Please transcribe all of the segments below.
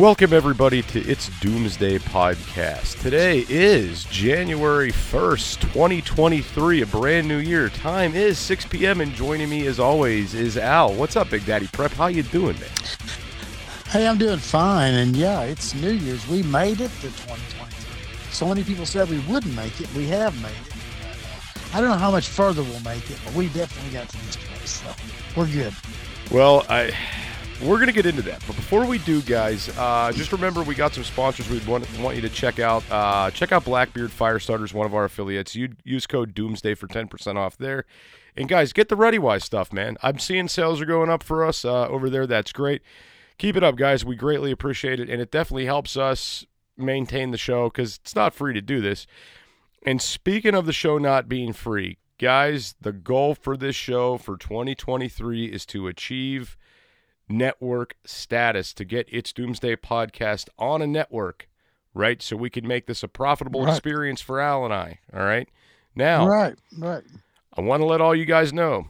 Welcome, everybody, to It's Doomsday Podcast. Today is January 1st, 2023, a brand new year. Time is 6 p.m., and joining me, as always, is Al. What's up, Big Daddy Prep? How you doing, man? Hey, I'm doing fine, and yeah, it's New Year's. We made it to 2023. So many people said we wouldn't make it. We have made it. I don't know how much further we'll make it, but we definitely got to this place, so we're good. Well, I we're going to get into that. But before we do, guys, uh, just remember we got some sponsors we want, want you to check out. Uh, check out Blackbeard Fire Starters, one of our affiliates. You use code Doomsday for 10% off there. And guys, get the ReadyWise stuff, man. I'm seeing sales are going up for us uh, over there. That's great. Keep it up, guys. We greatly appreciate it. And it definitely helps us maintain the show because it's not free to do this. And speaking of the show not being free, guys, the goal for this show for 2023 is to achieve network status to get its Doomsday podcast on a network, right? So we can make this a profitable Right. experience for Al and I. All right. Now, Right, right. I want to let all you guys know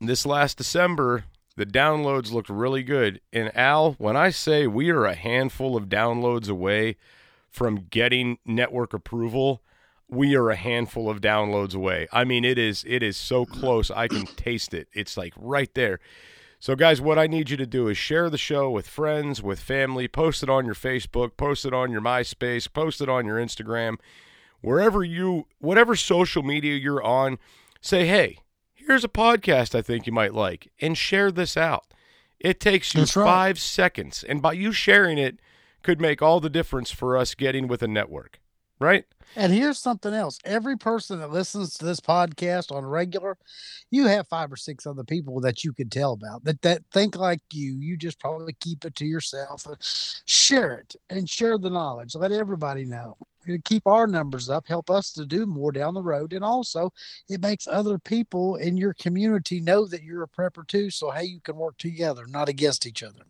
this last December, the downloads looked really good. And Al, when I say we are a handful of downloads away from getting network approval, we are a handful of downloads away. I mean, it is it is so close. I can taste it. It's like right there. So, guys, what I need you to do is share the show with friends, with family, post it on your Facebook, post it on your MySpace, post it on your Instagram, wherever you, whatever social media you're on, say, hey, here's a podcast I think you might like, and share this out. It takes you That's right. five seconds, and by you sharing it, could make all the difference for us getting with a network, right? And here's something else. Every person that listens to this podcast on regular, you have five or six other people that you could tell about that that think like you. You just probably keep it to yourself. and Share it and share the knowledge. Let everybody know. It'll keep our numbers up, help us to do more down the road. And also it makes other people in your community know that you're a prepper too. So hey, you can work together, not against each other.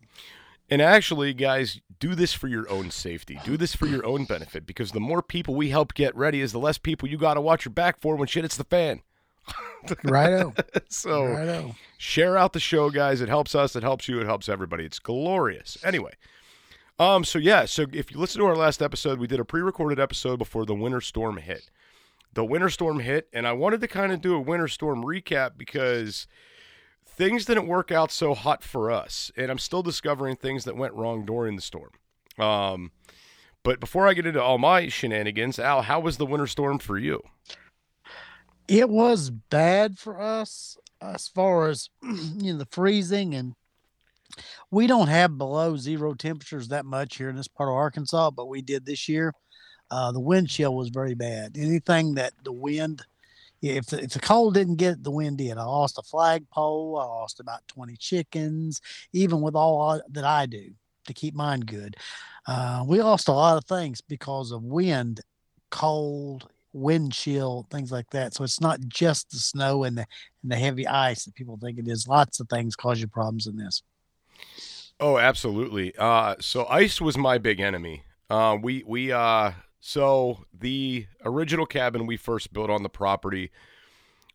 And actually, guys, do this for your own safety. Do this for your own benefit because the more people we help get ready is the less people you got to watch your back for when shit hits the fan. Righto. So Righto. share out the show, guys. It helps us. It helps you. It helps everybody. It's glorious. Anyway, um, so yeah, so if you listen to our last episode, we did a pre-recorded episode before the winter storm hit. The winter storm hit, and I wanted to kind of do a winter storm recap because things didn't work out so hot for us, and I'm still discovering things that went wrong during the storm. Um, but before I get into all my shenanigans, Al, how was the winter storm for you? it was bad for us as far as you know the freezing and we don't have below zero temperatures that much here in this part of arkansas but we did this year uh, the wind chill was very bad anything that the wind if the, if the cold didn't get the wind did i lost a flagpole i lost about 20 chickens even with all that i do to keep mine good uh, we lost a lot of things because of wind cold wind chill, things like that. So it's not just the snow and the and the heavy ice that people think it is. Lots of things cause you problems in this. Oh, absolutely. Uh, so ice was my big enemy. Uh, we we uh, so the original cabin we first built on the property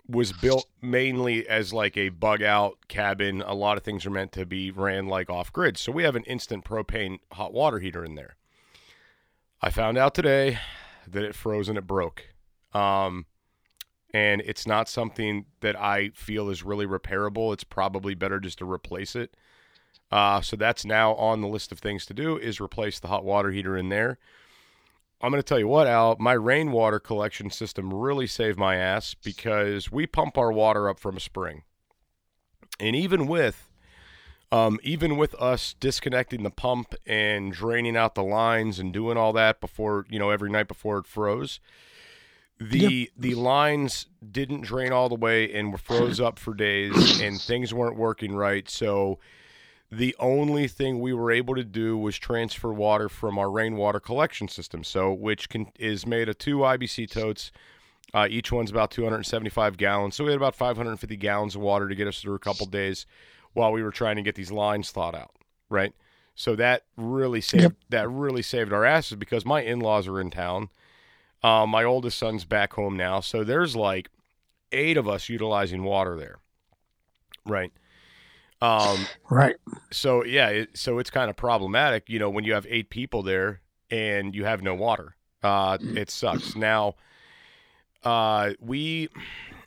was built mainly as like a bug out cabin. A lot of things are meant to be ran like off grid. So we have an instant propane hot water heater in there. I found out today that it froze and it broke. Um, and it's not something that I feel is really repairable. It's probably better just to replace it. Uh, so that's now on the list of things to do is replace the hot water heater in there. I'm going to tell you what, Al, my rainwater collection system really saved my ass because we pump our water up from a spring. And even with um, even with us disconnecting the pump and draining out the lines and doing all that before, you know, every night before it froze, the Yep. the lines didn't drain all the way and were froze up for days and things weren't working right. So the only thing we were able to do was transfer water from our rainwater collection system. So which can, is made of two IBC totes. Uh, each one's about 275 gallons. So we had about 550 gallons of water to get us through a couple days while we were trying to get these lines thawed out, right? So that really saved Yep. that really saved our asses because my in-laws are in town. Um, my oldest son's back home now, so there's like eight of us utilizing water there, right? Um, Right. so yeah, it, so it's kind of problematic, you know, when you have eight people there and you have no water. Uh, it sucks. Now, uh, we,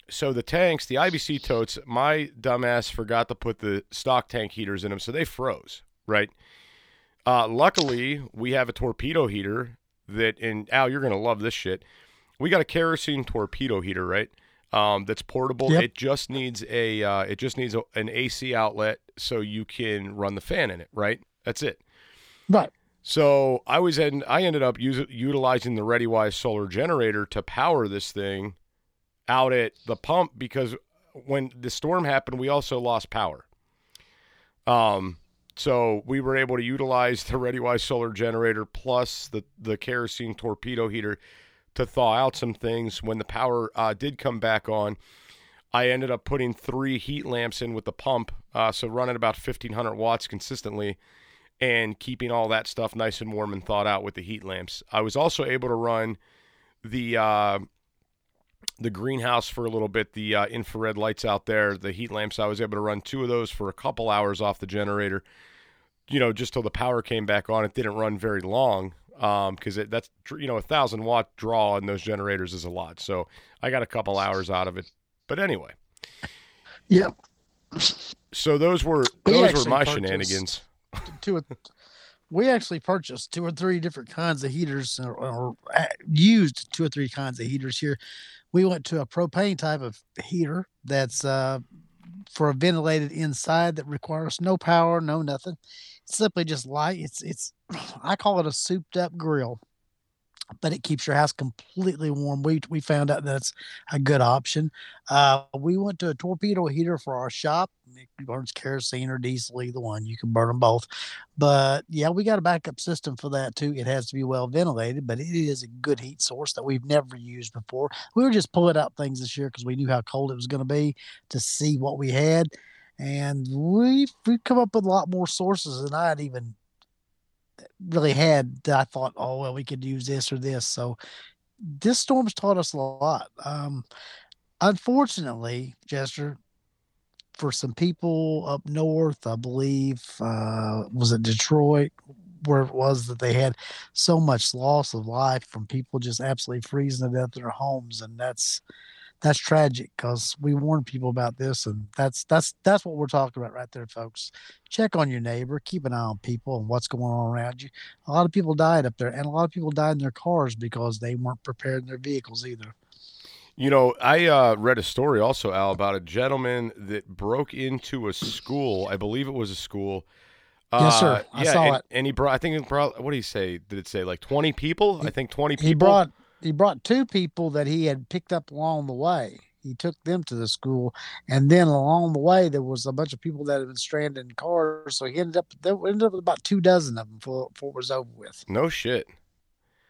so the tanks, the IBC totes, my dumbass forgot to put the stock tank heaters in them, so they froze. Right. Uh, luckily, we have a torpedo heater that, and Al, you're gonna love this shit. We got a kerosene torpedo heater, right? Um, that's portable. Yep. It just needs a, uh, it just needs a, an AC outlet so you can run the fan in it, right? That's it. Right. So I was in, I ended up us, utilizing the ReadyWise solar generator to power this thing out at the pump because when the storm happened, we also lost power. Um, so we were able to utilize the ReadyWise solar generator plus the the kerosene torpedo heater to thaw out some things. When the power uh, did come back on, I ended up putting three heat lamps in with the pump, uh, so running about 1500 watts consistently and keeping all that stuff nice and warm and thawed out with the heat lamps. I was also able to run the uh, the greenhouse for a little bit, the uh, infrared lights out there, the heat lamps. I was able to run two of those for a couple hours off the generator. You know, just till the power came back on. It didn't run very long because it that's you know a thousand watt draw on those generators is a lot. So I got a couple hours out of it. But anyway, Yep. so those were We those were my shenanigans. Two. or- We actually purchased two or three different kinds of heaters, or, or uh, used two or three kinds of heaters here. We went to a propane type of heater that's uh, for a ventilated inside that requires no power, no nothing. Simply just light. It's it's I call it a souped up grill, but it keeps your house completely warm. We we found out that's a good option. Uh, we went to a torpedo heater for our shop. It burns kerosene or diesel, either one. You can burn them both. But yeah, we got a backup system for that too. It has to be well ventilated, but it is a good heat source that we've never used before. We were just pulling out things this year because we knew how cold it was going to be to see what we had, and we've we've come up with a lot more sources than I had even really had. That I thought, oh well, we could use this or this. So this storm's taught us a lot. Um, unfortunately, Jester, for some people up north, I believe, uh, was it Detroit, where it was that they had so much loss of life from people just absolutely freezing to death in their homes, and that's that's tragic because we warned people about this, and that's that's that's what we're talking about right there, folks. Check on your neighbor, keep an eye on people and what's going on around you. A lot of people died up there, and a lot of people died in their cars because they weren't prepared in their vehicles either. You know, I uh, read a story also, Al, about a gentleman that broke into a school. I believe it was a school. Yes, sir. Uh, I yeah, saw and, it. and he brought. I think it brought. What did he say? Did it say like twenty people? I think twenty people. he brought he brought two people that he had picked up along the way. He took them to the school, and then along the way there was a bunch of people that had been stranded in cars. So he ended up there ended up with about two dozen of them before, before it was over with. No shit.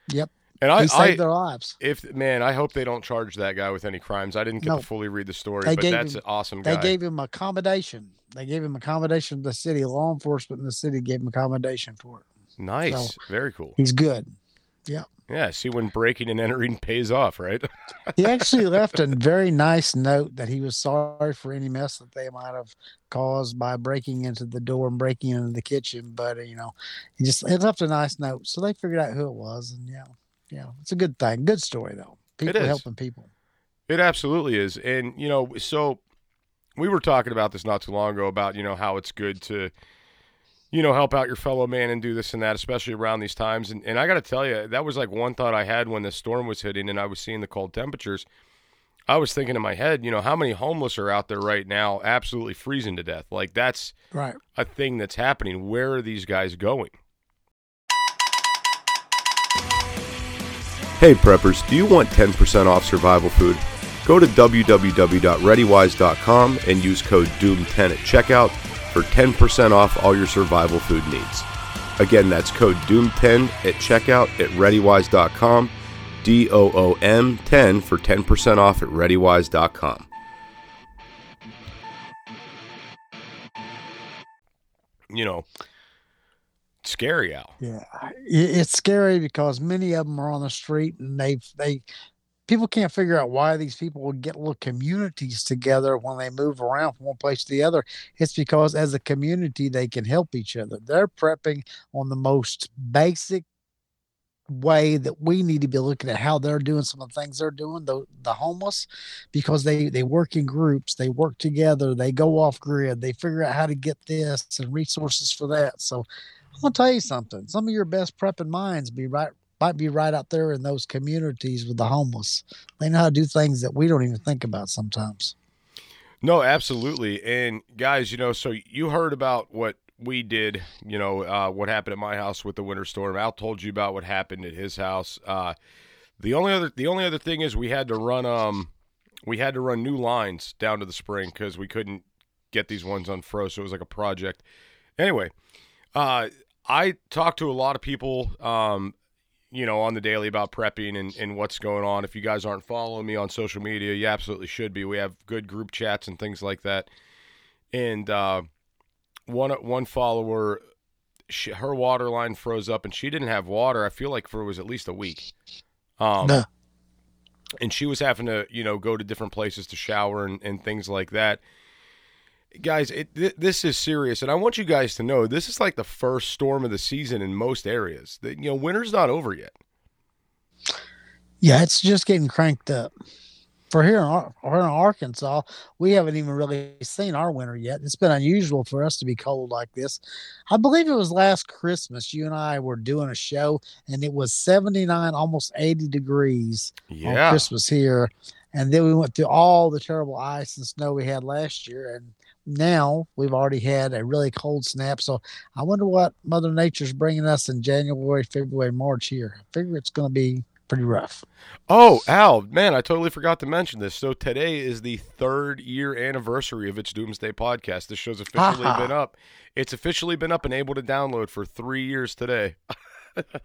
Yep, And I, he I saved their lives. if man, I hope they don't charge that guy with any crimes. I didn't get No. to fully read the story, They but that's him- an awesome guy. They gave him accommodation. They gave him accommodation the city. Law enforcement in the city gave him accommodation for it. nice, very cool. He's good. Yeah, see when breaking and entering pays off, right? He actually left a very nice note that he was sorry for any mess that they might have caused by breaking into the door and breaking into the kitchen. But you know, he just he left a nice note, so they figured out who it was, and yeah, yeah, it's a good thing. Good story though. People is. helping people. It absolutely is. And, you know, so we were talking about this not too long ago about, you know, how it's good to, you know, help out your fellow man and do this and that, especially around these times. And and I got to tell you, that was like one thought I had when the storm was hitting and I was seeing the cold temperatures. I was thinking in my head, you know, how many homeless are out there right now, absolutely freezing to death? Like that's Right. a thing that's happening. Where are these guys going? Hey preppers, do you want 10% off survival food? Go to www.readywise.com and use code DOOM10 at checkout for 10% off all your survival food needs. Again, that's code DOOM10 at checkout at readywise.com, D O O M 10 for 10% off at readywise.com. You know, scary, Al. Yeah, it's scary because many of them are on the street and they they people can't figure out why these people will get little communities together when they move around from one place to the other. It's because as a community they can help each other. They're prepping on the most basic way that we need to be looking at how they're doing some of the things they're doing the the homeless because they they work in groups they work together they go off grid they figure out how to get this and resources for that so I'll tell you something. Some of your best prepping minds be right might be right out there in those communities with the homeless. They know how to do things that we don't even think about sometimes. No, absolutely. And guys, you know, so you heard about what we did, you know, uh, what happened at my house with the winter storm. Al told you about what happened at his house. Uh, the only other the only other thing is we had to run um we had to run new lines down to the spring because we couldn't get these ones unfroze. So it was like a project. Anyway, uh, I talked to a lot of people, um, you know, on the daily about prepping and, and what's going on. If you guys aren't following me on social media, you absolutely should be. We have good group chats and things like that. And uh, one one follower, she, her water line froze up, and she didn't have water. I feel like for it was at least a week. Um, Duh. and she was having to, you know, go to different places to shower and, and things like that guys it, th- this is serious and i want you guys to know this is like the first storm of the season in most areas that you know winter's not over yet Yeah, it's just getting cranked up. For here in, Ar- here in Arkansas, we haven't even really seen our winter yet. It's been unusual for us to be cold like this. I believe it was last Christmas. You and I were doing a show, and it was 79, almost 80 degrees on Christmas here. And then we went through all the terrible ice and snow we had last year. And now we've already had a really cold snap. So I wonder what Mother Nature's bringing us in January, February, March here. I figure it's going to be pretty rough. oh al man i totally forgot to mention this so today is the third year anniversary of its doomsday podcast this show's officially Ha ha. been up it's officially been up and able to download for three years today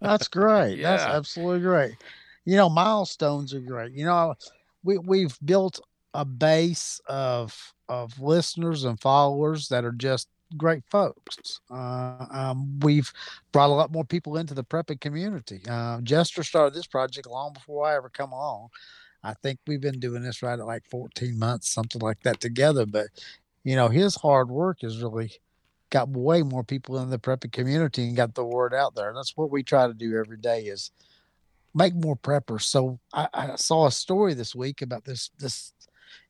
That's great. That's absolutely great. You know, milestones are great. You know, we we've built a base of of listeners and followers that are just great folks. Uh, um, we've brought a lot more people into the prepping community. Uh, Jester started this project long before I ever come along. I think we've been doing this right at like 14 months, something like that together. But you know, his hard work has really got way more people in the prepping community and got the word out there. And that's what we try to do every day is make more preppers. So I, I saw a story this week about this this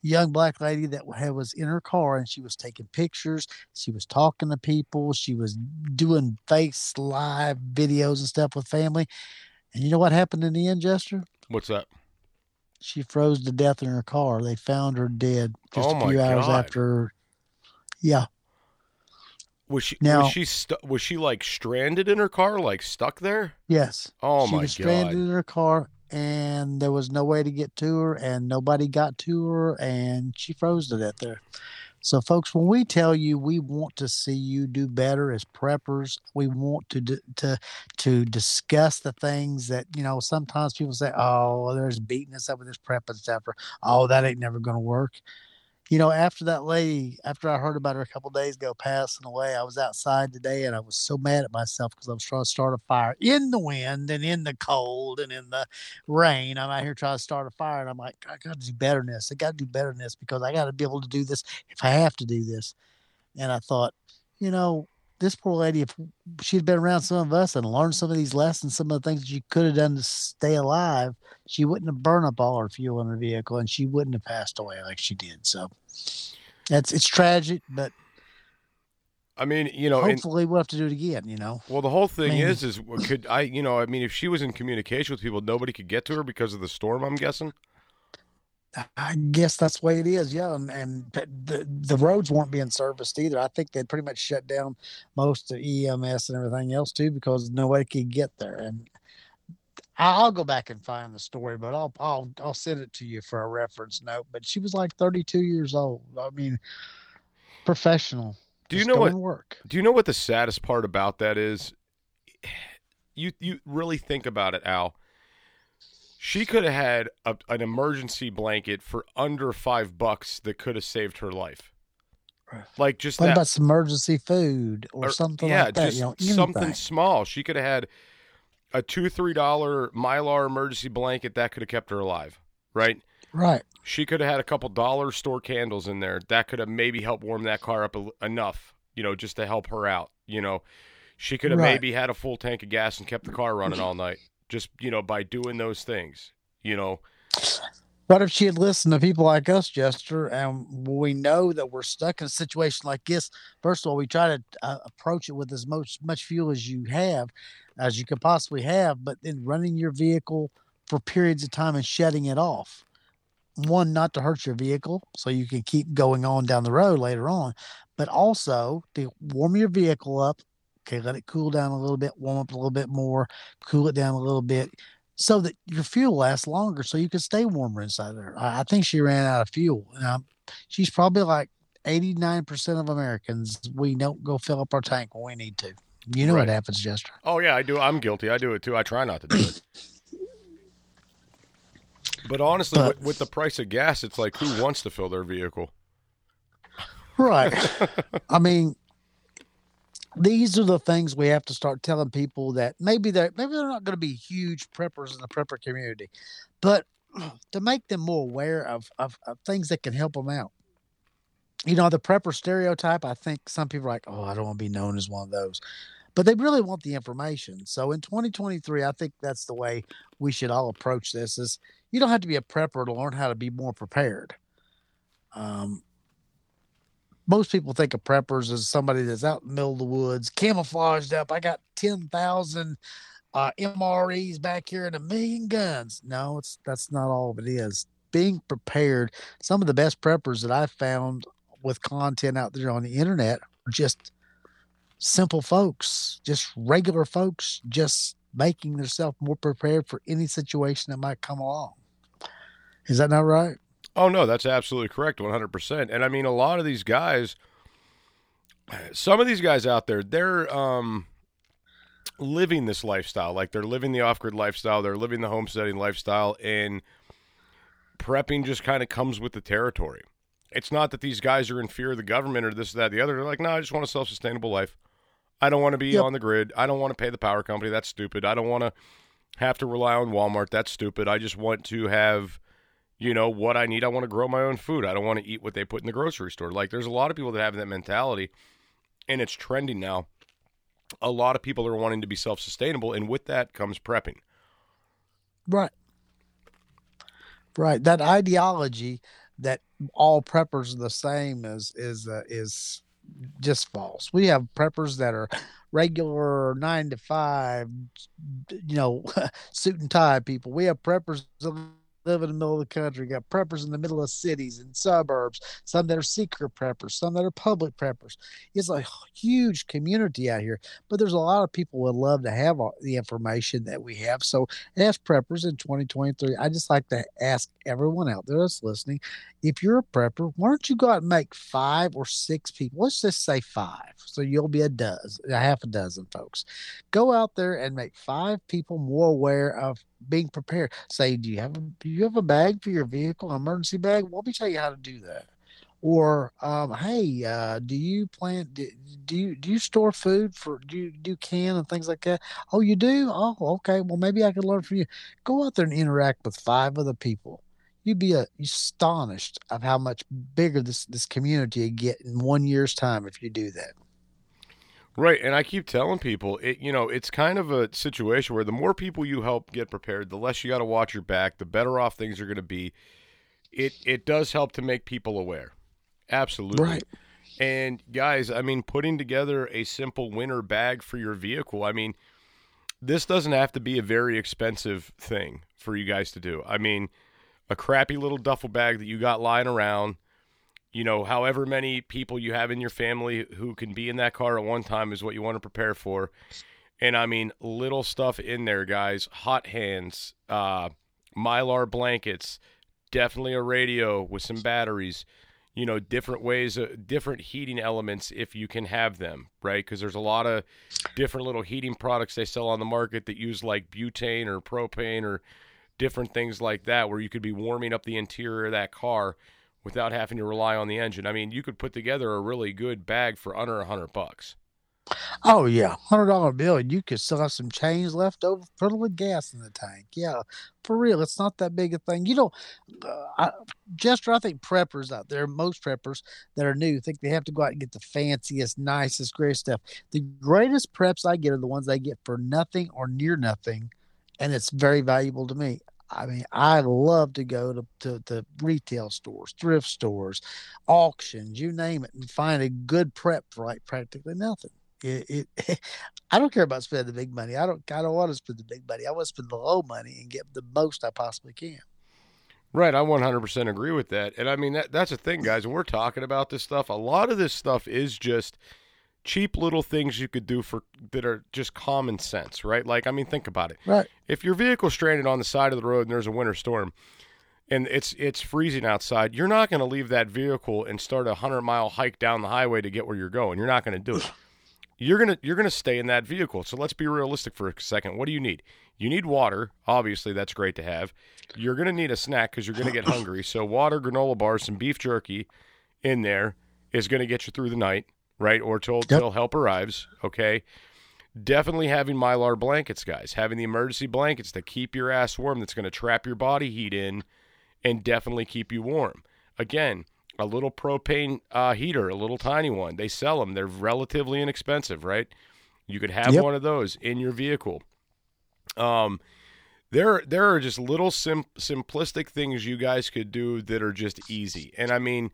young black lady that was in her car and she was taking pictures. She was talking to people. She was doing face live videos and stuff with family. And you know what happened in the end, Jester? what's that She froze to death in her car. They found her dead just Oh a few hours God. after. Yeah, was she Now- was she stu- was she like stranded in her car like stuck there yes. oh she my was stranded in her car and there was no way to get to her and nobody got to her and she froze to death there. So folks when we tell you we want to see you do better as preppers we want to to to discuss the things that you know sometimes people say oh there's beating us up with this prepping stuff or oh that ain't never going to work you know, after that lady, after I heard about her a couple days ago passing away, I was outside today and I was so mad at myself because I was trying to start a fire in the wind and in the cold and in the rain. I'm out here trying to start a fire and I'm like, I got to do better than this. I got to do better than this because I got to be able to do this if I have to do this. And I thought, you know, this poor lady, if she'd been around some of us and learned some of these lessons, some of the things she could have done to stay alive, she wouldn't have burned up all her fuel in her vehicle and she wouldn't have passed away like she did. So that's it's tragic, but I mean, you know, and, Hopefully, we'll have to do it again. You know, well, the whole thing Man. is, is could I, you know, I mean, if she was in communication with people, nobody could get to her because of the storm. I'm guessing. I guess that's the way it is. Yeah, and, and the the roads weren't being serviced either. I think they'd pretty much shut down most of EMS and everything else too because nobody could get there. And I'll go back and find the story, but I'll I'll I'll send it to you for a reference note. But she was like 32 years old. I mean, professional. Do you know what? Work. Do you know what the saddest part about that is? You you really think about it, Al. She could have had a, an emergency blanket for under five bucks that could have saved her life. Like just What that, about some emergency food or, or- something yeah, like that? just You know, something small. She could have had a two three dollar mylar emergency blanket that could have kept her alive, right? Right. She could have had a couple dollar store candles in there. That could have maybe helped warm that car up a, enough, you know, just to help her out. You know, she could have Right. maybe had a full tank of gas and kept the car running all night, just you know, by doing those things. You know, What if she had listened to people like us, Jester, and we know that we're stuck in a situation like this? First of all, we try to uh, approach it with as much much fuel as you have, as you could possibly have, but then running your vehicle for periods of time and shutting it off. One, not to hurt your vehicle, so you can keep going on down the road later on, but also to warm your vehicle up. Okay, let it cool down a little bit, warm up a little bit more, cool it down a little bit so that your fuel lasts longer so you can stay warmer inside there. I, I think she ran out of fuel. Um, she's probably like 89% of Americans. We don't go fill up our tank when we need to. You know Right. what happens, Jester. oh yeah, I do. I'm guilty. I do it too. I try not to do it. But honestly, But- with, with the price of gas, it's like who wants to fill their vehicle? Right. I mean, these are the things we have to start telling people that maybe they're maybe they're not going to be huge preppers in the prepper community, but to make them more aware of, of, of things that can help them out. You know, the prepper stereotype, I think some people are like, oh, I don't want to be known as one of those. But they really want the information. So in 2023, I think that's the way we should all approach this is you don't have to be a prepper to learn how to be more prepared. Um, most people think of preppers as somebody that's out in the middle of the woods, camouflaged up. I got 10,000 uh, MREs back here and a million guns. No, it's that's not all of it is. Being prepared. Some of the best preppers that I've found with content out there on the internet are just simple folks, just regular folks, just making themselves more prepared for any situation that might come along. Is that not right? Oh no, that's absolutely correct, one hundred percent. And I mean, a lot of these guys, some of these guys out there, they're um, living this lifestyle. Like they're living the off-grid lifestyle, they're living the homesteading lifestyle, and prepping just kind of comes with the territory. It's not that these guys are in fear of the government or this, that, the other. They're like, no, I just want a self-sustainable life. I don't want to be Yep. on the grid. I don't want to pay the power company. That's stupid. I don't want to have to rely on Walmart. That's stupid. I just want to have you know what I need. I want to grow my own food. I don't want to eat what they put in the grocery store. Like there's a lot of people that have that mentality, and it's trending now. A lot of people are wanting to be self-sustainable, and with that comes prepping. Right. Right. That ideology that all preppers are the same is is uh, is just false. We have preppers that are regular nine to five, you know, suit and tie people. We have preppers that live in the middle of the country. We got preppers in the middle of cities and suburbs. Some that are secret preppers. Some that are public preppers. It's a huge community out here. But there's a lot of people would love to have all the information that we have. So as preppers in 2023, I just like to ask everyone out there that's listening, if you're a prepper, why don't you go out and make five or six people? Let's just say five. So you'll be a dozen, a half a dozen folks. Go out there and make five people more aware of being prepared. Say, do you have a, do you have a bag for your vehicle, emergency bag? Well, let me tell you how to do that. Or, um, hey, uh, do you plan? Do, do you do you store food for? Do you do can and things like that? Oh, you do? Oh, okay. Well, maybe I could learn from you. Go out there and interact with five other people. You'd be uh, astonished of how much bigger this this community get in one year's time if you do that. Right, and I keep telling people, it you know, it's kind of a situation where the more people you help get prepared, the less you got to watch your back, the better off things are going to be. It it does help to make people aware. Absolutely. Right. And guys, I mean, putting together a simple winter bag for your vehicle, I mean, this doesn't have to be a very expensive thing for you guys to do. I mean, a crappy little duffel bag that you got lying around, you know, however many people you have in your family who can be in that car at one time is what you want to prepare for. And I mean, little stuff in there, guys. Hot hands, uh, mylar blankets, definitely a radio with some batteries you know different ways uh, different heating elements if you can have them right because there's a lot of different little heating products they sell on the market that use like butane or propane or different things like that where you could be warming up the interior of that car without having to rely on the engine i mean you could put together a really good bag for under a hundred bucks Oh yeah, hundred dollar bill, and you could still have some change left over. Put a little gas in the tank. Yeah, for real, it's not that big a thing. You know, uh, I, Jester, I think preppers out there, most preppers that are new, think they have to go out and get the fanciest, nicest, greatest stuff. The greatest preps I get are the ones I get for nothing or near nothing, and it's very valuable to me. I mean, I love to go to, to, to retail stores, thrift stores, auctions, you name it, and find a good prep for like practically nothing it, it I don't care about spending the big money. I don't I don't want to spend the big money. I want to spend the low money and get the most I possibly can. Right, I 100% agree with that. And I mean that that's the thing guys, when we're talking about this stuff, a lot of this stuff is just cheap little things you could do for that are just common sense, right? Like I mean think about it. Right. If your vehicle's stranded on the side of the road and there's a winter storm, and it's it's freezing outside, you're not going to leave that vehicle and start a hundred mile hike down the highway to get where you're going. You're not going to do it you're gonna you're gonna stay in that vehicle. So let's be realistic for a second. What do you need? You need water. Obviously, that's great to have. You're gonna need a snack because you're gonna get hungry. So water, granola bars, some beef jerky in there is gonna get you through the night, right? Or till yep. till help arrives. Okay. Definitely having mylar blankets, guys. Having the emergency blankets that keep your ass warm. That's gonna trap your body heat in, and definitely keep you warm. Again, a little propane uh, heater, a little tiny one. They sell them. They're relatively inexpensive, right? You could have yep. one of those in your vehicle. Um, there there are just little sim- simplistic things you guys could do that are just easy. And I mean,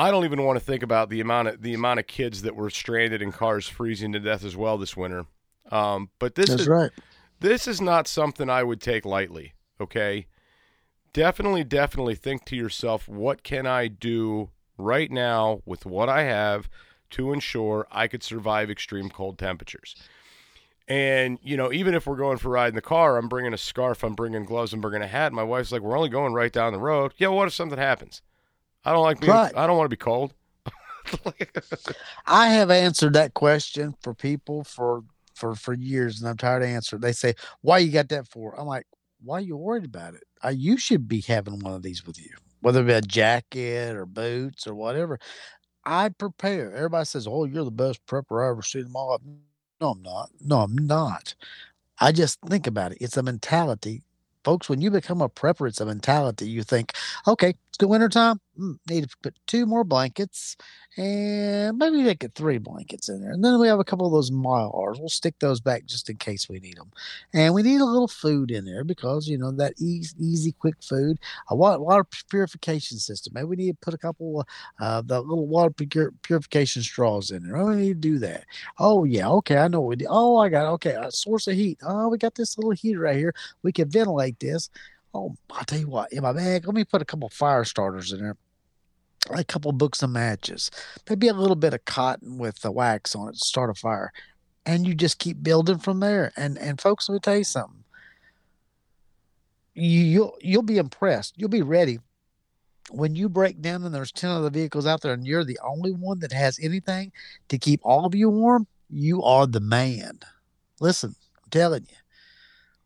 I don't even want to think about the amount of the amount of kids that were stranded in cars freezing to death as well this winter. Um, but this That's is right. This is not something I would take lightly. Okay, definitely, definitely think to yourself, what can I do right now with what I have to ensure I could survive extreme cold temperatures? And, you know, even if we're going for a ride in the car, I'm bringing a scarf, I'm bringing gloves, I'm bringing a hat. My wife's like, we're only going right down the road. Yeah, what if something happens? I don't like being, right. I don't want to be cold. I have answered that question for people for for for years, and I'm tired of answering. They say, "Why you got that for?" I'm like, "Why are you worried about it?" uh, you should be having one of these with you, whether it be a jacket or boots or whatever. I prepare. Everybody says, "Oh, you're the best prepper I ever seen them all." No, I'm not. No, I'm not. I just think about it. It's a mentality folks, when you become a prepper, it's a mentality. You think, okay, the wintertime. Mm, need to put two more blankets and maybe make it three blankets in there. And then we have a couple of those mylars. We'll stick those back just in case we need them. And we need a little food in there because, you know, that easy, easy quick food, a water, water purification system. Maybe we need to put a couple of uh, the little water purification straws in there. Oh, we need to do that. Oh, yeah. Okay. I know what we do. Oh, I got, okay. A source of heat. Oh, we got this little heater right here. We can ventilate this. Oh, I'll tell you what, in my bag, let me put a couple fire starters in there a couple books of matches, maybe a little bit of cotton with the wax on it to start a fire, and you just keep building from there. And and folks, let me tell you something. You, you'll you'll be impressed. You'll be ready when you break down and there's ten other vehicles out there, and you're the only one that has anything to keep all of you warm. You are the man. Listen, I'm telling you,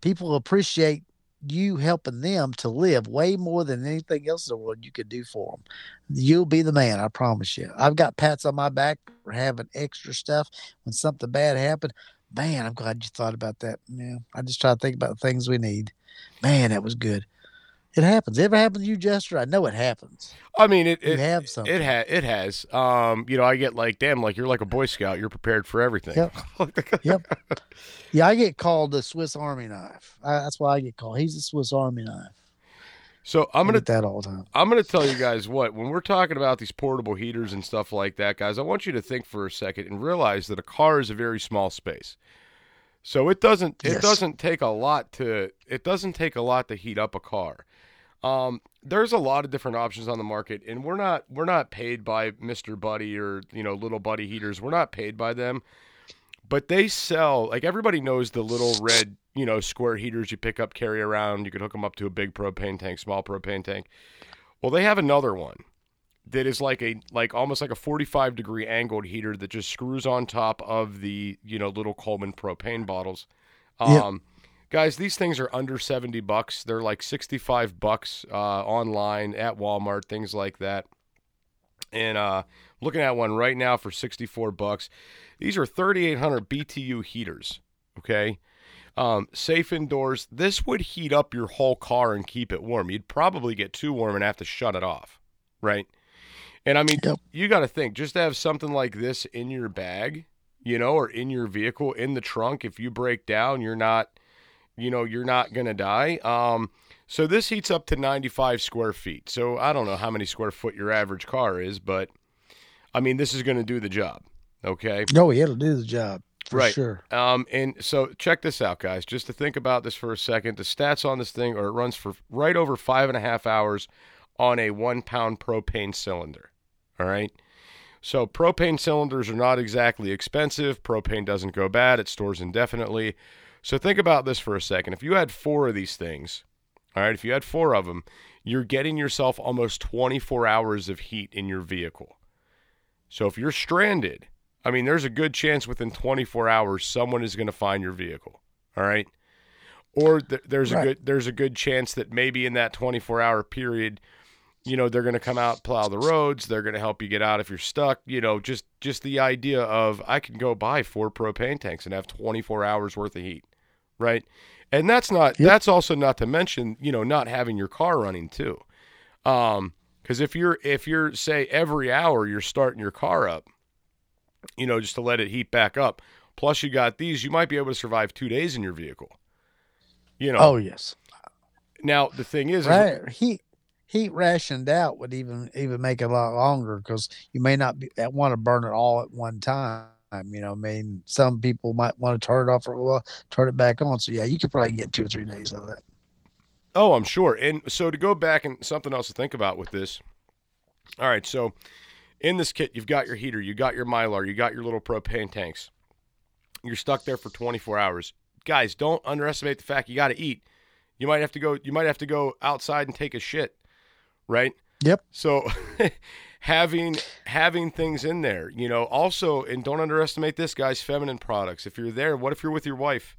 people appreciate you helping them to live way more than anything else in the world you could do for them. You'll be the man, I promise you. I've got pats on my back for having extra stuff when something bad happened. Man, I'm glad you thought about that. Yeah, I just try to think about the things we need. Man, that was good. It happens. It ever happened to you, Jester? I know it happens. I mean, it. it have something. It has. It has. Um, you know, I get like, damn, like you're like a Boy Scout. You're prepared for everything. Yep. yep. Yeah, I get called the Swiss Army knife. I, that's why I get called. He's a Swiss Army knife. So I'm gonna that all the time. I'm going to tell you guys what, when we're talking about these portable heaters and stuff like that, guys, I want you to think for a second and realize that a car is a very small space. So it doesn't it Yes. doesn't take a lot to it doesn't take a lot to heat up a car. Um, there's a lot of different options on the market, and we're not we're not paid by Mr. Buddy or you know Little Buddy heaters. We're not paid by them, but they sell like everybody knows the little red you know square heaters you pick up, carry around. You can hook them up to a big propane tank, small propane tank. Well, they have another one that is like a like almost like a 45 degree angled heater that just screws on top of the you know little Coleman propane bottles. Um, guys, these things are under 70 bucks. They're like 65 bucks uh, online at Walmart, things like that. And uh, looking at one right now for 64 bucks. These are 3800 BTU heaters. Okay. Um, safe indoors. This would heat up your whole car and keep it warm. You'd probably get too warm and have to shut it off, right? And I mean, Yep. you got to think just to have something like this in your bag, you know, or in your vehicle in the trunk. If you break down, you're not, you know, you're not gonna die. Um, so this heats up to 95 square feet. So I don't know how many square foot your average car is, but I mean, this is going to do the job. Okay. No, it'll do the job for Right. sure. Um, and so check this out, guys. Just to think about this for a second, the stats on this thing are it runs for right over five and a half hours on a one pound propane cylinder. All right. So propane cylinders are not exactly expensive. Propane doesn't go bad. It stores indefinitely. So think about this for a second. If you had four of these things, all right, if you had four of them, you're getting yourself almost 24 hours of heat in your vehicle. So if you're stranded, I mean, there's a good chance within 24 hours someone is going to find your vehicle. All right, or th- there's a good there's a good chance that maybe in that 24 hour period, you know, they're going to come out plow the roads. They're going to help you get out if you're stuck. You know, just just the idea of I can go buy four propane tanks and have 24 hours worth of heat, right? And that's not Yep. that's also not to mention you know not having your car running too. Um, because if you're if you're say every hour you're starting your car up, you know, just to let it heat back up. Plus you got these, you might be able to survive two days in your vehicle. You know. Oh yes. Now the thing is, is Right. Heat heat rationed out would even even make it a lot longer because you may not be want to burn it all at one time. You know, I mean, some people might want to turn it off for a while, turn it back on. So yeah, you could probably get two or three days out of that. Oh, I'm sure. And so to go back and something else to think about with this. All right, so in this kit, you've got your heater, you got your mylar, you got your little propane tanks. You're stuck there for 24 hours. Guys, don't underestimate the fact you got to eat. You might have to go. You might have to go outside and take a shit, right? Yep. So having having things in there, you know, also and don't underestimate this, guys. Feminine products. If you're there, what if you're with your wife?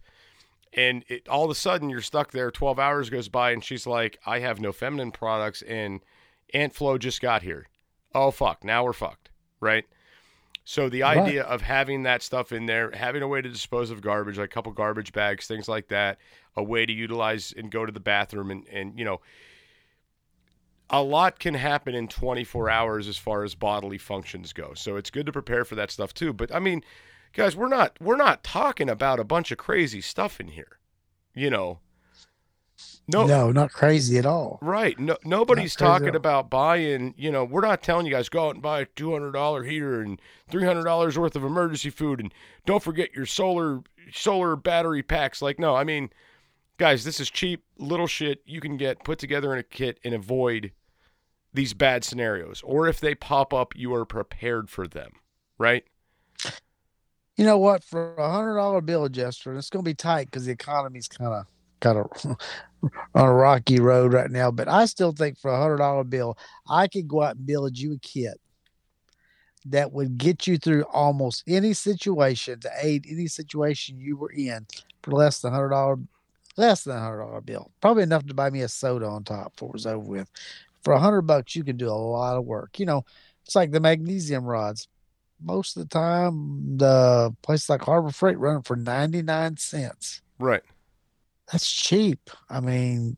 and it, all of a sudden you're stuck there 12 hours goes by and she's like i have no feminine products and aunt flo just got here oh fuck now we're fucked right so the Right. idea of having that stuff in there having a way to dispose of garbage like a couple garbage bags things like that a way to utilize and go to the bathroom and, and you know a lot can happen in 24 hours as far as bodily functions go. So it's good to prepare for that stuff too. But i mean guys we're not we're not talking about a bunch of crazy stuff in here you know? No, No, not crazy at all. right. No nobody's talking about buying you know we're not telling you guys go out and buy a $200 heater and $300 worth of emergency food and don't forget your solar solar battery packs. Like no i mean guys this is cheap little shit you can get put together in a kit and avoid these bad scenarios or if they pop up you are prepared for them right You know what? For a hundred dollar bill and it's going to be tight because the economy's kind of kind of on a rocky road right now. But I still think for a hundred dollar bill, I could go out and build you a kit that would get you through almost any situation to aid any situation you were in for less than a hundred dollar, less than a hundred dollar bill. Probably enough to buy me a soda on top before it was over with. For a hundred bucks, you can do a lot of work. You know, it's like the magnesium rods most of the time the place like Harbor Freight running for 99 cents. right That's cheap. I mean,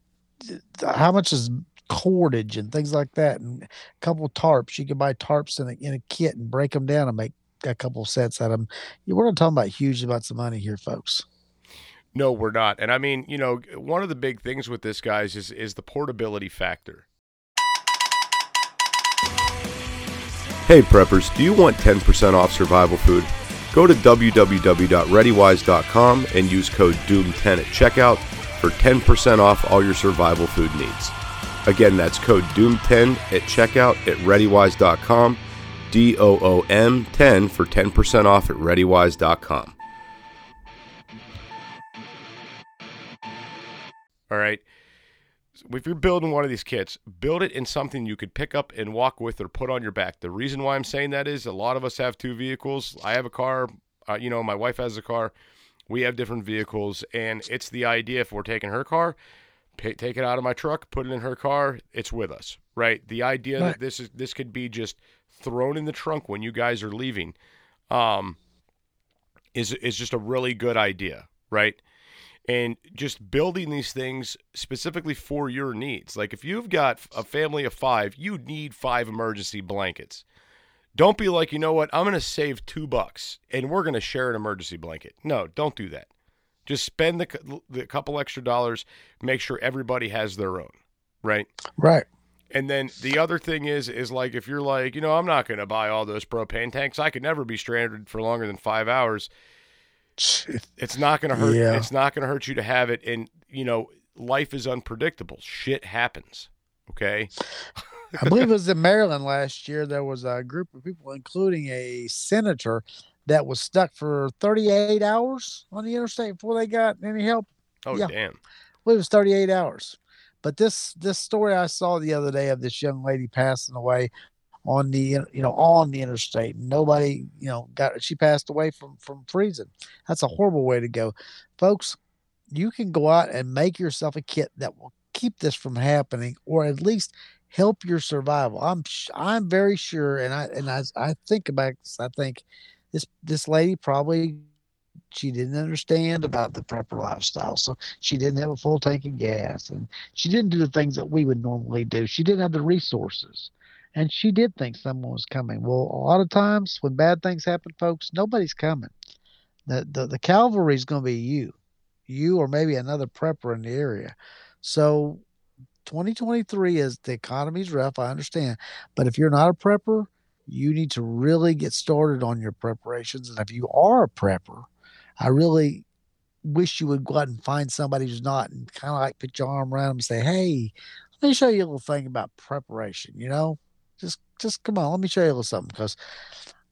how much is cordage and things like that and a couple tarps. You can buy tarps in a, in a kit and break them down and make a couple sets out of them. We're not talking about huge amounts of money here, folks. No, we're not. And I mean, you know, one of the big things with this, guys, is is the portability factor. Hey, preppers, do you want 10% off survival food? Go to www.readywise.com and use code DOOM10 at checkout for 10% off all your survival food needs. Again, that's code DOOM10 at checkout at readywise.com, D O O M 10 for 10% off at readywise.com. All right. If you're building one of these kits, build it in something you could pick up and walk with or put on your back. The reason why I'm saying that is a lot of us have two vehicles. I have a car. Uh, you know, my wife has a car. We have different vehicles, and it's the idea if we're taking her car, pay, take it out of my truck, put it in her car. It's with us, right? The idea Right. that this is this could be just thrown in the trunk when you guys are leaving, um, is is just a really good idea, right? And just building these things specifically for your needs. Like if you've got a family of five, you need five emergency blankets. Don't be like, you know what, I'm going to save two bucks and we're going to share an emergency blanket. No, don't do that. Just spend the, the couple extra dollars, make sure everybody has their own, right? Right. And then the other thing is, is like if you're like, you know, I'm not going to buy all those propane tanks. I could never be stranded for longer than five hours it's not going to hurt Yeah. it's not going to hurt you to have it and you know life is unpredictable shit happens okay I believe it was in Maryland last year. There was a group of people, including a senator, that was stuck for 38 hours on the interstate before they got any help. oh Yeah. damn believe it was 38 hours. But this this story I saw the other day of this young lady passing away on the you know on the interstate. Nobody you know got she passed away from from freezing. That's a horrible way to go, folks. You can go out and make yourself a kit that will keep this from happening, or at least help your survival. I'm I'm very sure, and I and I I think about this, I think this this lady probably she didn't understand about the prepper lifestyle, so she didn't have a full tank of gas, and she didn't do the things that we would normally do. She didn't have the resources, and she did think someone was coming. Well, a lot of times when bad things happen, folks, nobody's coming. The the, the cavalry is going to be you, you or maybe another prepper in the area. So 2023 is the economy's rough. I understand, but if you're not a prepper, you need to really get started on your preparations. And if you are a prepper, I really wish you would go out and find somebody who's not and kind of like put your arm around them and say, Hey, let me show you a little thing about preparation, you know? Just come on, let me show you a little something because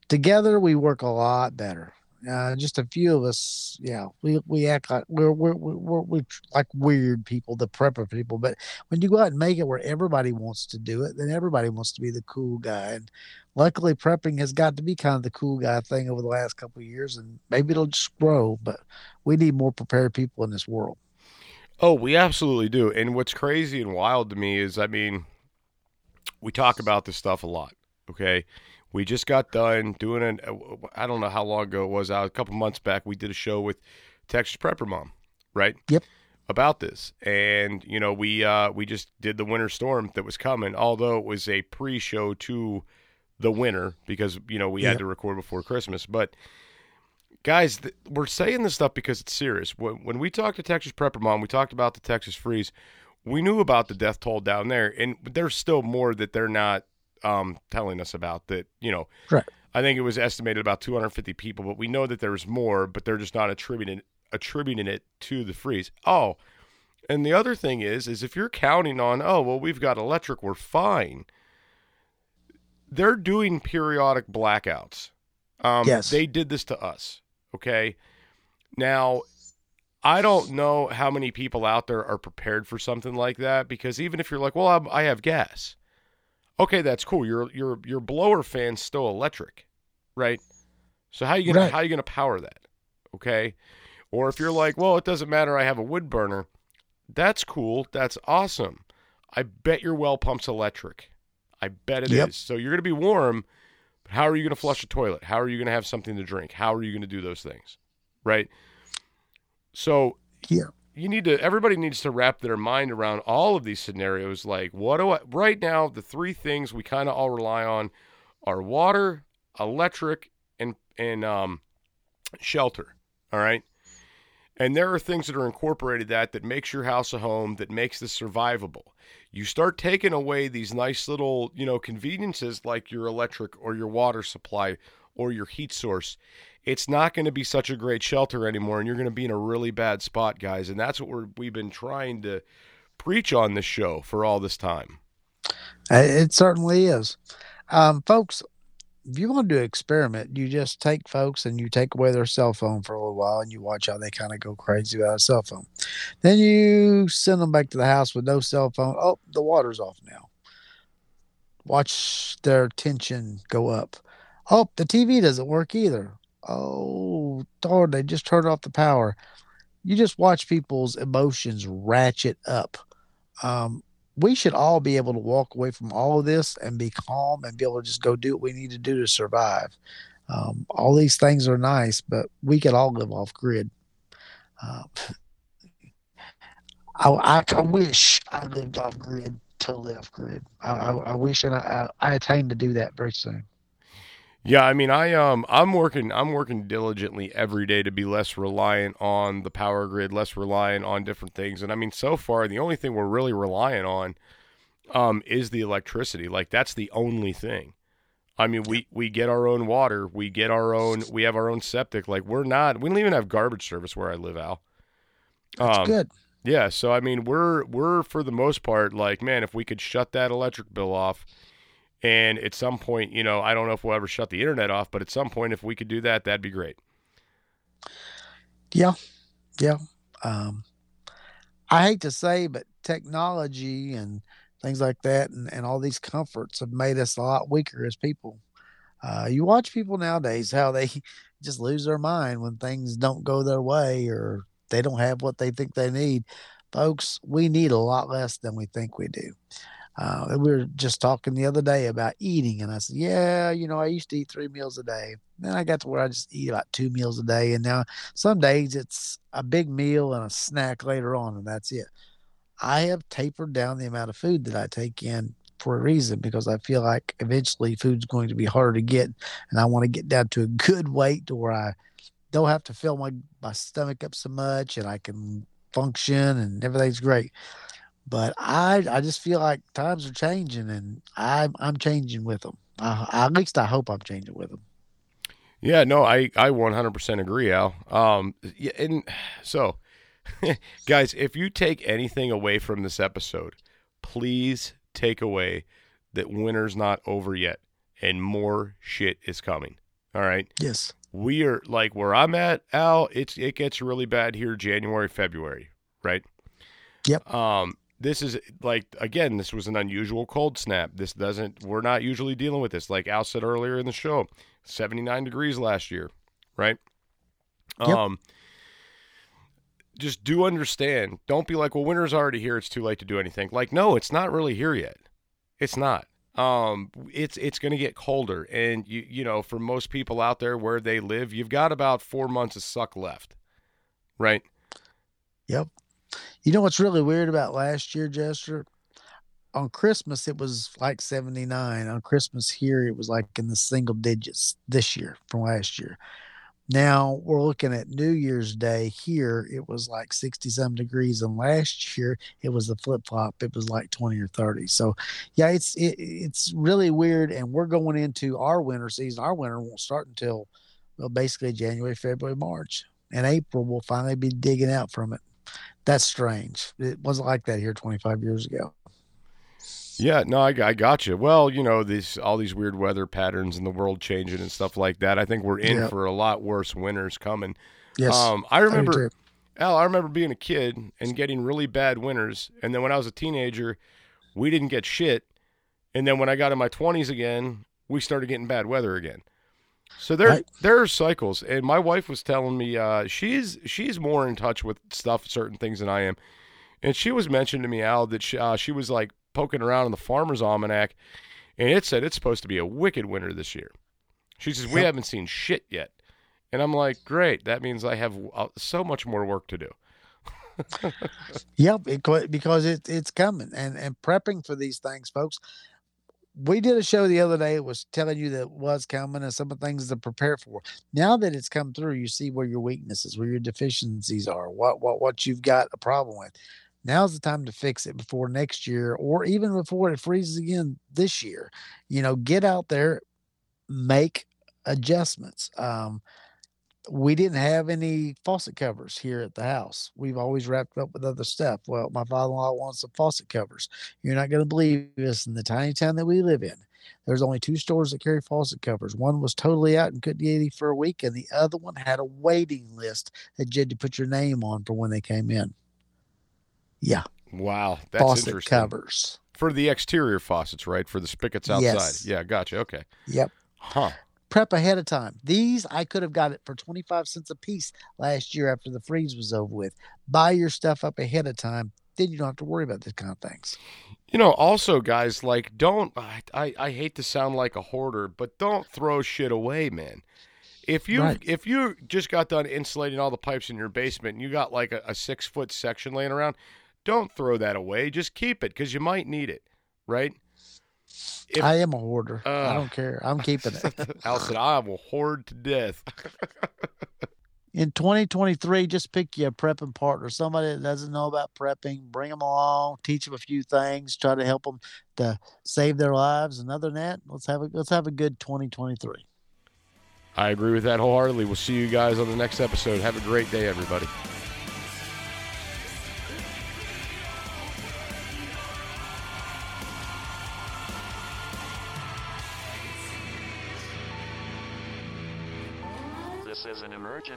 together we work a lot better. Uh, just a few of us, yeah, we, we act like we're, we're, we're, we're like weird people, the prepper people. But when you go out and make it where everybody wants to do it, then everybody wants to be the cool guy. And luckily, prepping has got to be kind of the cool guy thing over the last couple of years, and maybe it'll just grow. But we need more prepared people in this world. oh we absolutely do and what's crazy and wild to me is i mean we talk about this stuff a lot okay? We just got done doing an i don't know how long ago it was out a couple months back we did a show with texas prepper mom right? Yep. about this. And you know we uh we just did the winter storm that was coming although it was a pre-show to the winter because you know we Yeah. had to record before christmas. But guys th- we're saying this stuff because it's serious. When, when we talked to texas prepper mom we talked about the texas freeze we knew about the death toll down there and there's still more that they're not um, telling us about that you know Right. i think it was estimated about 250 people but we know that there's more but they're just not attributing attributing it to the freeze oh and the other thing is is if you're counting on oh well we've got electric we're fine they're doing periodic blackouts um, Yes. they did this to us okay now I don't know how many people out there are prepared for something like that because even if you're like, well, I'm, I have gas, okay, that's cool. Your your your blower fan's still electric, right? So how you gonna Right. how you gonna power that? Okay, or if you're like, well, it doesn't matter. I have a wood burner. That's cool. That's awesome. I bet your well pump's electric. I bet it is. Yep. So you're gonna be warm. But how are you gonna flush a toilet? How are you gonna have something to drink? How are you gonna do those things? Right. So Yeah. you need to everybody needs to wrap their mind around all of these scenarios like what do I right now the three things we kind of all rely on are water, electric and and um shelter, all right? And there are things that are incorporated that that makes your house a home that makes this survivable. You start taking away these nice little, you know, conveniences like your electric or your water supply or your heat source. It's not going to be such a great shelter anymore and you're going to be in a really bad spot, guys. And that's what we're we've been trying to preach on this show for all this time. It certainly is. Um, folks, if you want to do an experiment, you just take folks and you take away their cell phone for a little while and you watch how they kind of go crazy without a cell phone. Then you send them back to the house with no cell phone. Oh, the water's off now. Watch their tension go up. Oh, the TV doesn't work either. Oh, darn, they just turned off the power. You just watch people's emotions ratchet up. Um, we should all be able to walk away from all of this and be calm and be able to just go do what we need to do to survive. Um, all these things are nice, but we could all live off grid. Uh, I, I, wish I lived off grid to live grid. I, I, I wish and I, I attain to do that very soon. Yeah, I mean, I um, I'm working, I'm working diligently every day to be less reliant on the power grid, less reliant on different things. And I mean, so far, the only thing we're really reliant on, um, is the electricity. Like that's the only thing. I mean, we we get our own water, we get our own, we have our own septic. Like we're not, we don't even have garbage service where I live, Al. That's um, good. Yeah, so I mean, we're we're for the most part like, man, if we could shut that electric bill off and at some point, you know, I don't know if we'll ever shut the internet off, but at some point, if we could do that, that'd be great. Yeah. Yeah. Um, I hate to say, but technology and things like that and, and all these comforts have made us a lot weaker as people. Uh, you watch people nowadays, how they just lose their mind when things don't go their way or they don't have what they think they need. Folks, we need a lot less than we think we do. Uh, we were just talking the other day about eating, and I said, "Yeah, you know, I used to eat three meals a day. Then I got to where I just eat about two meals a day, and now some days it's a big meal and a snack later on, and that's it. I have tapered down the amount of food that I take in for a reason because I feel like eventually food's going to be harder to get, and I want to get down to a good weight to where I don't have to fill my my stomach up so much, and I can function, and everything's great." But I I just feel like times are changing, and I'm I'm changing with them. Uh, at least I hope I'm changing with them. Yeah, no, I I 100% agree, Al. Um, yeah, and so, guys, if you take anything away from this episode, please take away that winter's not over yet, and more shit is coming. All right. Yes. We are like where I'm at, Al. It's it gets really bad here, January, February, right? Yep. Um, this is like again this was an unusual cold snap. This doesn't we're not usually dealing with this. Like al said earlier in the show 79 degrees last year right? Yep. um just do understand. Don't be like well winter's already here. It's too late to do anything. Like no it's not really here yet. It's not. Um it's it's going to get colder. And you you know for most people out there where they live you've got about 4 months of suck left right? Yep you know what's really weird about last year, Jester? On Christmas, it was like 79. On Christmas here, it was like in the single digits this year from last year. Now we're looking at New Year's Day here. It was like 60 some degrees, and last year it was the flip flop. It was like 20 or 30. So, yeah, it's it, it's really weird. And we're going into our winter season. Our winter won't start until well, basically January, February, March, and April. We'll finally be digging out from it that's strange. It wasn't like that here 25 years ago. Yeah, no, I, I got you. Well, you know, these all these weird weather patterns and the world changing and stuff like that. I think we're in yep. for a lot worse winters coming. Yes, um, I remember, I Al. I remember being a kid and getting really bad winters, and then when I was a teenager, we didn't get shit, and then when I got in my twenties again, we started getting bad weather again. So there right. there are cycles, and my wife was telling me uh, she's she's more in touch with stuff, certain things than I am, and she was mentioning to me Al that she, uh, she was like poking around in the Farmer's Almanac, and it said it's supposed to be a wicked winter this year. She says we haven't seen shit yet, and I'm like, great, that means I have uh, so much more work to do. yep, it, because it, it's coming, and and prepping for these things, folks we did a show the other day. It was telling you that was coming and some of the things to prepare for. Now that it's come through, you see where your weaknesses, where your deficiencies are, what what what you've got a problem with. Now's the time to fix it before next year, or even before it freezes again this year. You know, get out there, make adjustments. Um, we didn't have any faucet covers here at the house. We've always wrapped up with other stuff. Well, my father-in-law wants some faucet covers. You're not going to believe this in the tiny town that we live in. There's only two stores that carry faucet covers. One was totally out and couldn't get any for a week, and the other one had a waiting list that you had to put your name on for when they came in. Yeah. Wow, that's faucet interesting. covers. For the exterior faucets, right? For the spigots outside. Yes. Yeah, gotcha. Okay. Yep. Huh. Prep ahead of time. These I could have got it for 25 cents a piece last year after the freeze was over with. Buy your stuff up ahead of time. Then you don't have to worry about these kind of things. You know, also, guys, like, don't. I, I, I hate to sound like a hoarder, but don't throw shit away, man. If you Right. if you just got done insulating all the pipes in your basement and you got like a, a six foot section laying around, don't throw that away. Just keep it because you might need it, right? If- I am a hoarder. I uh, don't care. I'm keeping it. Al said, "I will hoard to death." In 2023, just pick you a prepping partner, somebody that doesn't know about prepping. Bring them along, teach them a few things, try to help them to save their lives. And other than that, let's have a let's have a good 2023. I agree with that wholeheartedly. We'll see you guys on the next episode. Have a great day, everybody.